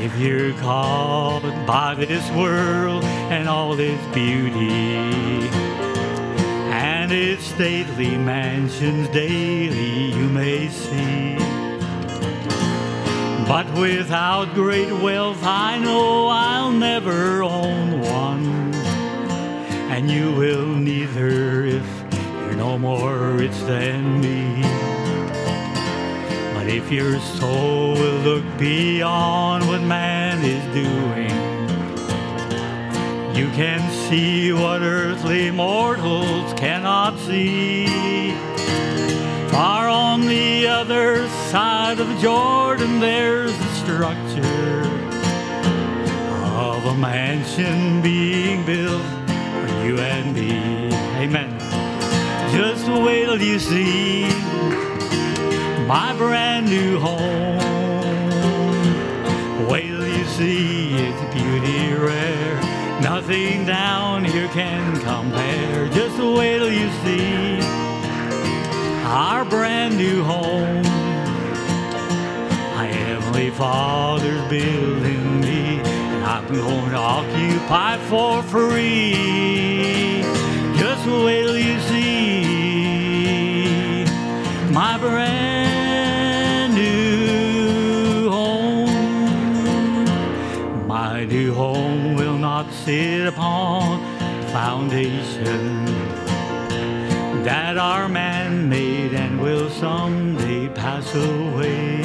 If you're caught by this world and all its beauty, and its stately mansions daily you may see. But without great wealth, I know I'll never own one, and you will neither if you're no more rich than me. If your soul will look beyond what man is doing, you can see what earthly mortals cannot see. Far on the other side of Jordan, there's the structure of a mansion being built for you and me. Amen. Just wait till you see my brand new home. Wait you see its beauty rare. Nothing down here can compare. Just wait till you see our brand new home. My Heavenly Father's building me, and I'm going to occupy for free. Just wait till you see my brand will not sit upon foundation that are man made and will someday pass away.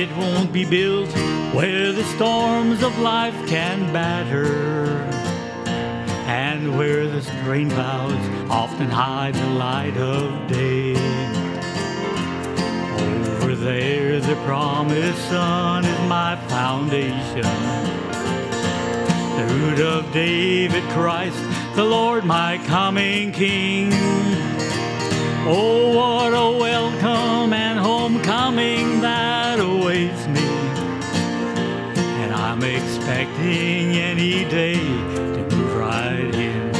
It won't be built where the storms of life can batter, and where the rain clouds often hide the light of day. Over there, the promised Son is my foundation the root of David Christ, the Lord my coming King. Oh, what a welcome and homecoming that awaits me. And I'm expecting any day to move right in.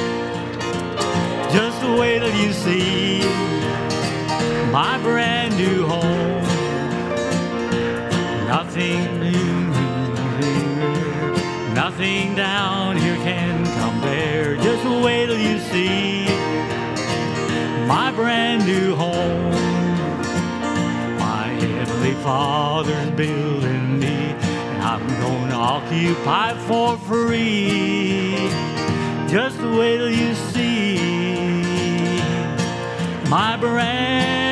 Just wait till you see my brand new home. Nothing new, rare, nothing down here can compare. Just wait till you see my brand new home. My heavenly Father's building me, and I'm to occupy for free. Just wait till you see my brand